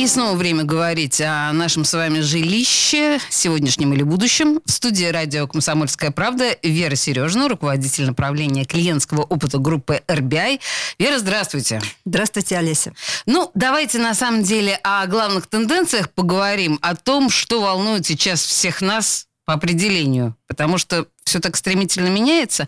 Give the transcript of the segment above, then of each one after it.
И снова время говорить о нашем с вами жилище, сегодняшнем или будущем. В студии радио «Комсомольская правда» Вера Сережина, руководитель направления клиентского опыта группы RBI. Вера, здравствуйте. Здравствуйте, Олеся. Ну, давайте на самом деле о главных тенденциях поговорим, о том, что волнует сейчас всех нас по определению, потому что все так стремительно меняется.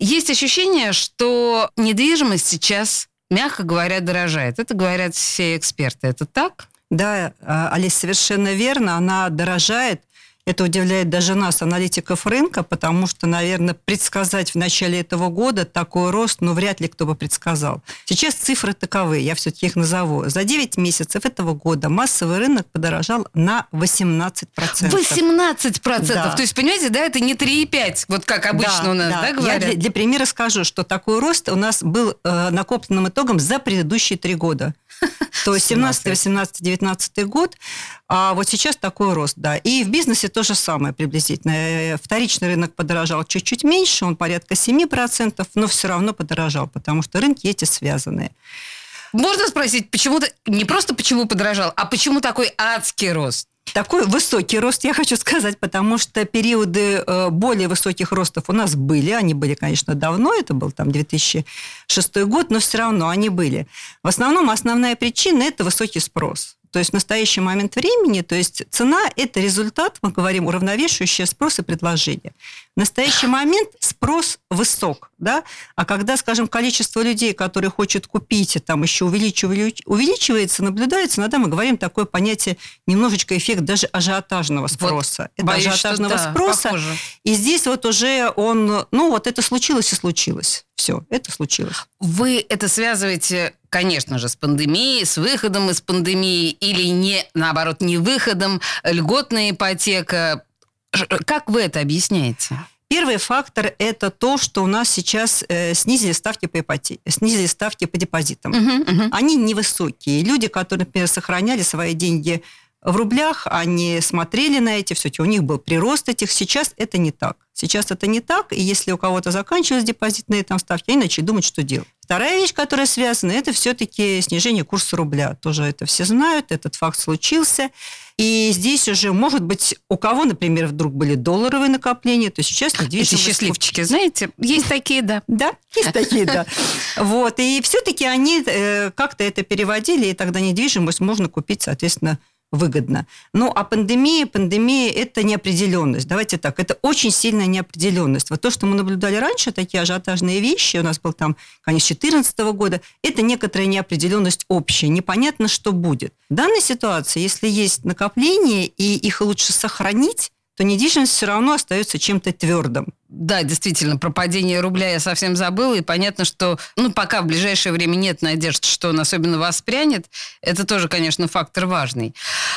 Есть ощущение, что недвижимость сейчас мягко говоря, дорожает. Это говорят все эксперты. Это так? Да, а, Олесь, совершенно верно. Она дорожает – это удивляет даже нас, аналитиков рынка, потому что, наверное, предсказать в начале этого года такой рост, ну, вряд ли кто бы предсказал. Сейчас цифры таковы, я все-таки их назову. За 9 месяцев этого года массовый рынок подорожал на 18%. 18%? Да. То есть, понимаете, да, это не 3,5, вот как обычно да, у нас, да, да говорят? Я для, для примера скажу, что такой рост у нас был э, накопленным итогом за предыдущие три года. То есть 17, 18, 19 год, а вот сейчас такой рост, да. И в бизнесе то же самое приблизительно. Э, вторичный рынок подорожал чуть-чуть меньше, он порядка 7%, но все равно подорожал, потому что рынки эти связанные. Можно спросить, почему-то, не просто почему подорожал, а почему такой адский рост? Такой высокий рост, я хочу сказать, потому что периоды э, более высоких ростов у нас были. Они были, конечно, давно, это был там 2006 год, но все равно они были. В основном основная причина – это высокий спрос. То есть в настоящий момент времени, то есть цена – это результат, мы говорим, уравновешивающий спрос и предложение. В настоящий момент спрос высок, да, а когда, скажем, количество людей, которые хотят купить, там еще увеличивается, наблюдается, иногда мы говорим такое понятие, немножечко эффект даже ажиотажного спроса. Вот, это боюсь, ажиотажного да, спроса. Похоже. И здесь вот уже он, ну вот это случилось и случилось. Все, это случилось. Вы это связываете, конечно же, с пандемией, с выходом из пандемии или не, наоборот, не выходом, льготная ипотека. Как вы это объясняете? Первый фактор – это то, что у нас сейчас э, снизили ставки по ипотеке, снизили ставки по депозитам. Uh-huh, uh-huh. Они невысокие. Люди, которые, например, сохраняли свои деньги в рублях, они смотрели на эти, все-таки у них был прирост этих. Сейчас это не так. Сейчас это не так, и если у кого-то заканчиваются депозитные там ставки, они начали думать, что делать. Вторая вещь, которая связана, это все-таки снижение курса рубля. Тоже это все знают, этот факт случился. И здесь уже, может быть, у кого, например, вдруг были долларовые накопления, то сейчас недвижимость... Эти счастливчики, знаете, есть такие, да. Да, есть такие, да. Вот, и все-таки они э, как-то это переводили, и тогда недвижимость можно купить, соответственно, выгодно. Ну, а пандемия, пандемия – это неопределенность. Давайте так, это очень сильная неопределенность. Вот то, что мы наблюдали раньше, такие ажиотажные вещи, у нас был там конец 2014 года, это некоторая неопределенность общая, непонятно, что будет. В данной ситуации, если есть накопление, и их лучше сохранить, то недвижимость все равно остается чем-то твердым. Да, действительно, про падение рубля я совсем забыла, и понятно, что, ну, пока в ближайшее время нет надежд, что он особенно воспрянет, это тоже, конечно, фактор важный.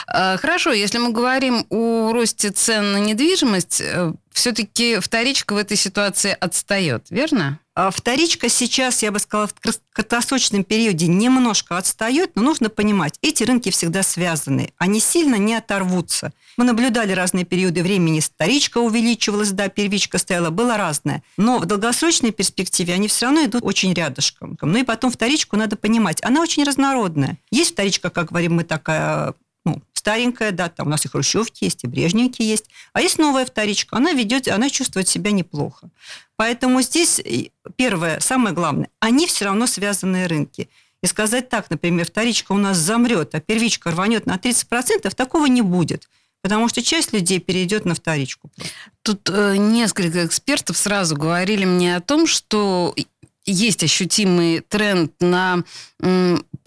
А, хорошо, если мы говорим о росте цен на недвижимость, э, все-таки вторичка в этой ситуации отстает, верно? А вторичка сейчас, я бы сказала, в краткосрочном периоде немножко отстает, но нужно понимать, эти рынки всегда связаны, они сильно не оторвутся. Мы наблюдали разные периоды времени, вторичка увеличивалась, да, первичка стояла, было разное. Но в долгосрочной перспективе они все равно идут очень рядышком. Ну и потом вторичку надо понимать, она очень разнородная. Есть вторичка, как говорим мы, такая старенькая, да, там у нас и хрущевки есть, и брежневки есть. А есть новая вторичка, она ведет, она чувствует себя неплохо. Поэтому здесь первое, самое главное, они все равно связанные рынки. И сказать так, например, вторичка у нас замрет, а первичка рванет на 30%, такого не будет. Потому что часть людей перейдет на вторичку. Тут э, несколько экспертов сразу говорили мне о том, что есть ощутимый тренд на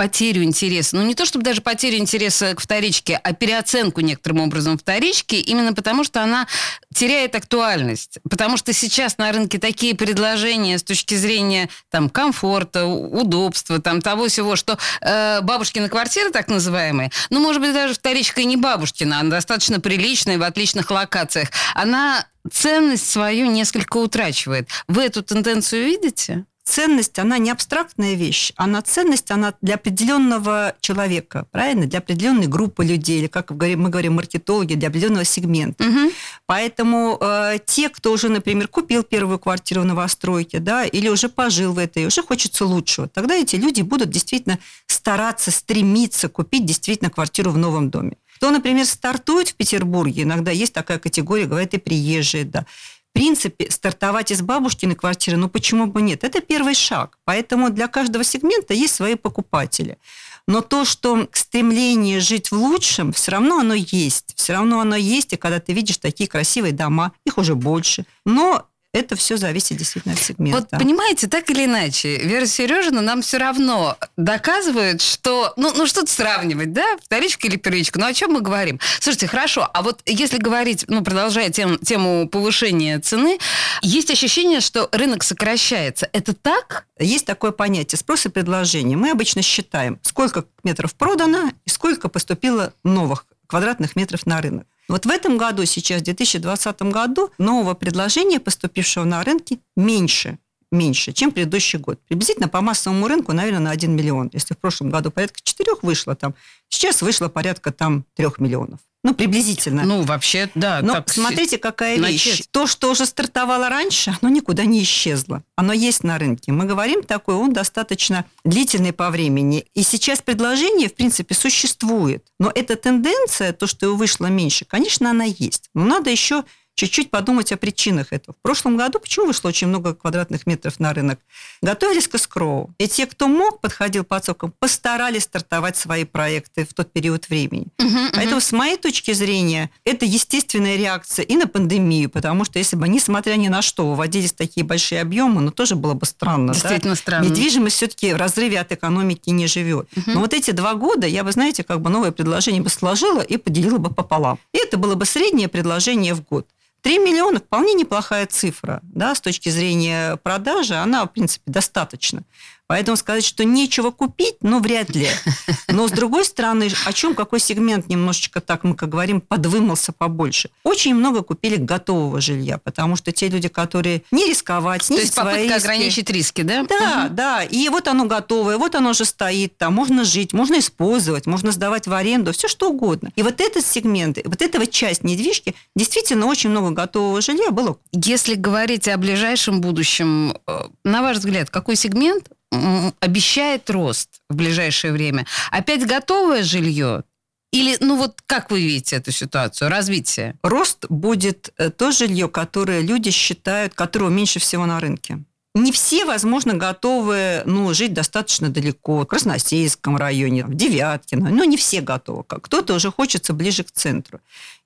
потерю интереса. Ну, не то чтобы даже потерю интереса к вторичке, а переоценку некоторым образом вторички, именно потому что она теряет актуальность. Потому что сейчас на рынке такие предложения с точки зрения там, комфорта, удобства, там, того всего, что э, бабушкина квартира, так называемая, ну, может быть, даже вторичка и не бабушкина, она достаточно приличная, в отличных локациях, она ценность свою несколько утрачивает. Вы эту тенденцию видите? Ценность, она не абстрактная вещь, она ценность, она для определенного человека, правильно? Для определенной группы людей, или, как мы говорим, маркетологи, для определенного сегмента. Угу. Поэтому э, те, кто уже, например, купил первую квартиру в новостройке, да, или уже пожил в этой, уже хочется лучшего, тогда эти люди будут действительно стараться, стремиться купить действительно квартиру в новом доме. Кто, например, стартует в Петербурге, иногда есть такая категория, говорят, и приезжие, да, в принципе, стартовать из бабушкиной квартиры, ну почему бы нет? Это первый шаг. Поэтому для каждого сегмента есть свои покупатели. Но то, что стремление жить в лучшем, все равно оно есть. Все равно оно есть, и когда ты видишь такие красивые дома, их уже больше. Но это все зависит действительно от сегмента. Вот понимаете, так или иначе, Вера Сережина нам все равно доказывает, что, ну, ну что-то сравнивать, да, вторичка или первичка, ну о чем мы говорим? Слушайте, хорошо, а вот если говорить, ну, продолжая тем, тему повышения цены, есть ощущение, что рынок сокращается. Это так? Есть такое понятие спрос и предложение. Мы обычно считаем, сколько метров продано и сколько поступило новых квадратных метров на рынок. Вот в этом году, сейчас, в 2020 году, нового предложения, поступившего на рынке, меньше меньше, чем предыдущий год. Приблизительно по массовому рынку, наверное, на 1 миллион. Если в прошлом году порядка 4 вышло там, сейчас вышло порядка там 3 миллионов. Ну, приблизительно. Ну, вообще, да. Но так смотрите, какая начать. вещь. То, что уже стартовало раньше, оно никуда не исчезло. Оно есть на рынке. Мы говорим такой, он достаточно длительный по времени. И сейчас предложение, в принципе, существует. Но эта тенденция, то, что его вышло меньше, конечно, она есть. Но надо еще чуть-чуть подумать о причинах этого. В прошлом году почему вышло очень много квадратных метров на рынок? Готовились к скроу. И те, кто мог, подходил по отсокам, постарались стартовать свои проекты в тот период времени. Uh-huh, Поэтому, uh-huh. с моей точки зрения, это естественная реакция и на пандемию, потому что если бы, несмотря ни на что, выводились такие большие объемы, ну, тоже было бы странно. Действительно да? странно. Недвижимость все-таки в разрыве от экономики не живет. Uh-huh. Но вот эти два года я бы, знаете, как бы новое предложение бы сложила и поделила бы пополам. И это было бы среднее предложение в год. 3 миллиона вполне неплохая цифра, да, с точки зрения продажи, она, в принципе, достаточно. Поэтому сказать, что нечего купить, ну, вряд ли. Но, с другой стороны, о чем какой сегмент немножечко так, мы, как говорим, подвымался побольше. Очень много купили готового жилья, потому что те люди, которые не рисковать, не То есть попытка риски. ограничить риски, да? Да, угу. да. И вот оно готовое, вот оно уже стоит там, можно жить, можно использовать, можно сдавать в аренду, все что угодно. И вот этот сегмент, вот этого часть недвижки, действительно очень много готового жилья было. Если говорить о ближайшем будущем, э, на ваш взгляд, какой сегмент обещает рост в ближайшее время. Опять готовое жилье? Или, ну вот как вы видите эту ситуацию, развитие? Рост будет э, то жилье, которое люди считают, которого меньше всего на рынке не все, возможно, готовы ну, жить достаточно далеко, в Красносельском районе, в Девяткино. Но не все готовы. Кто-то уже хочется ближе к центру.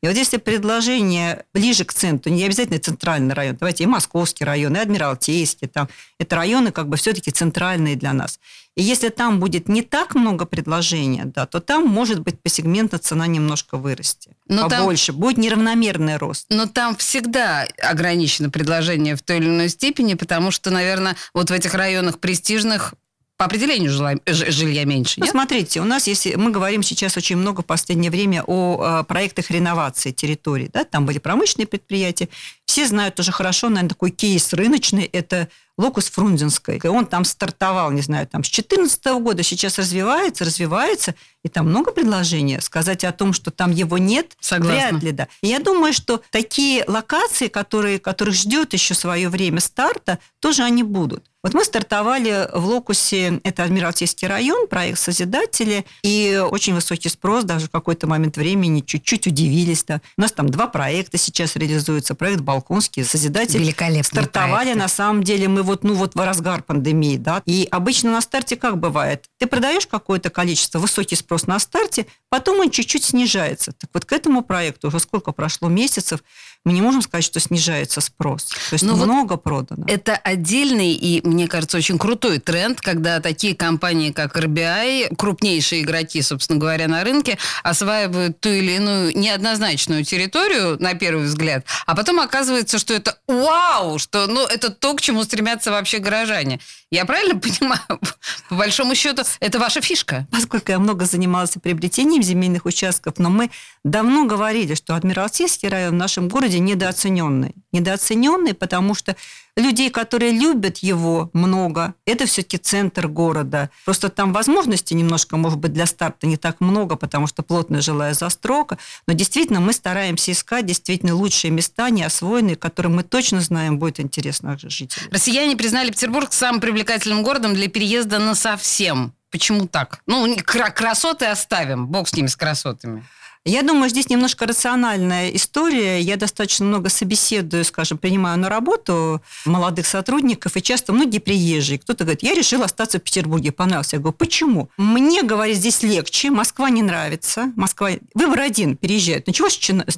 И вот если предложение ближе к центру, не обязательно центральный район, давайте и Московский район, и Адмиралтейский, там, это районы как бы все-таки центральные для нас. И если там будет не так много предложений, да, то там, может быть, по сегменту цена немножко вырасти. Но побольше. Там, будет неравномерный рост. Но там всегда ограничено предложение в той или иной степени, потому что, наверное, вот в этих районах престижных по определению жилья, жилья меньше. Ну, смотрите, у нас, если мы говорим сейчас очень много в последнее время о, о проектах реновации территорий, да, там были промышленные предприятия, все знают тоже хорошо, наверное, такой кейс рыночный, это Локус Фрунзенской. Он там стартовал, не знаю, там с 2014 года, сейчас развивается, развивается, и там много предложений. Сказать о том, что там его нет, Согласна. вряд ли, да. И я думаю, что такие локации, которые, которых ждет еще свое время старта, тоже они будут. Вот мы стартовали в Локусе, это Адмиралтейский район, проект «Созидатели», и очень высокий спрос, даже в какой-то момент времени чуть-чуть удивились. Да. У нас там два проекта сейчас реализуются. Проект «Балконский», «Созидатели». Великолепный Стартовали, проект. на самом деле, мы вот, ну вот в разгар пандемии, да. И обычно на старте как бывает? Ты продаешь какое-то количество, высокий спрос на старте, потом он чуть-чуть снижается. Так вот к этому проекту уже сколько прошло месяцев, мы не можем сказать, что снижается спрос. То есть Но ну много вот продано. Это отдельный и, мне кажется, очень крутой тренд, когда такие компании, как RBI, крупнейшие игроки, собственно говоря, на рынке, осваивают ту или иную неоднозначную территорию, на первый взгляд, а потом оказывается, что это вау, что ну, это то, к чему стремятся вообще горожане. Я правильно понимаю? По большому счету, это ваша фишка. Поскольку я много занималась приобретением земельных участков, но мы давно говорили, что Адмиралтейский район в нашем городе недооцененный. Недооцененный, потому что людей, которые любят его, много. Это все-таки центр города. Просто там возможностей немножко, может быть, для старта не так много, потому что плотная жилая застройка. Но действительно мы стараемся искать действительно лучшие места, неосвоенные, которые мы точно знаем, будет интересно жителям. Россияне признали Петербург самым привлекательным городом для переезда на совсем. Почему так? Ну, красоты оставим, бог с ними, с красотами. Я думаю, здесь немножко рациональная история. Я достаточно много собеседую, скажем, принимаю на работу молодых сотрудников, и часто многие приезжие. Кто-то говорит, я решил остаться в Петербурге, понравился. Я говорю, почему? Мне, говорит, здесь легче, Москва не нравится. Москва... Выбор один, переезжают. Ну, чего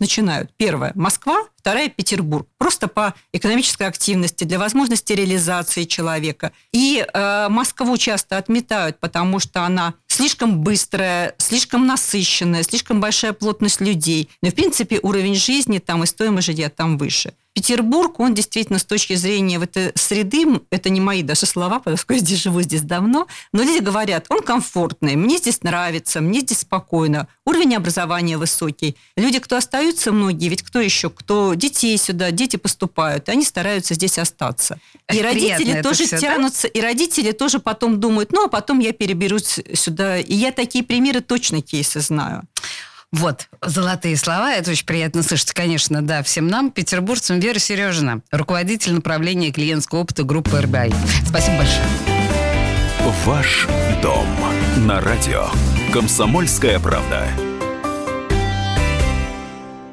начинают? Первое, Москва, вторая – Петербург. Просто по экономической активности, для возможности реализации человека. И э, Москву часто отметают, потому что она слишком быстрая, слишком насыщенная, слишком большая плотность людей. Но, в принципе, уровень жизни там и стоимость жилья там выше. Петербург, он действительно с точки зрения вот этой среды, это не мои даже слова, потому что я здесь живу здесь давно, но люди говорят, он комфортный, мне здесь нравится, мне здесь спокойно, уровень образования высокий. Люди, кто остаются, многие, ведь кто еще, кто детей сюда, дети поступают, они стараются здесь остаться. И родители тоже все, тянутся, да? и родители тоже потом думают, ну, а потом я переберусь сюда. И я такие примеры, точно кейсы знаю. Вот, золотые слова, это очень приятно слышать, конечно, да, всем нам, петербургцам. Вера Сережина, руководитель направления клиентского опыта группы РБИ. Спасибо большое. Ваш дом на радио. Комсомольская правда.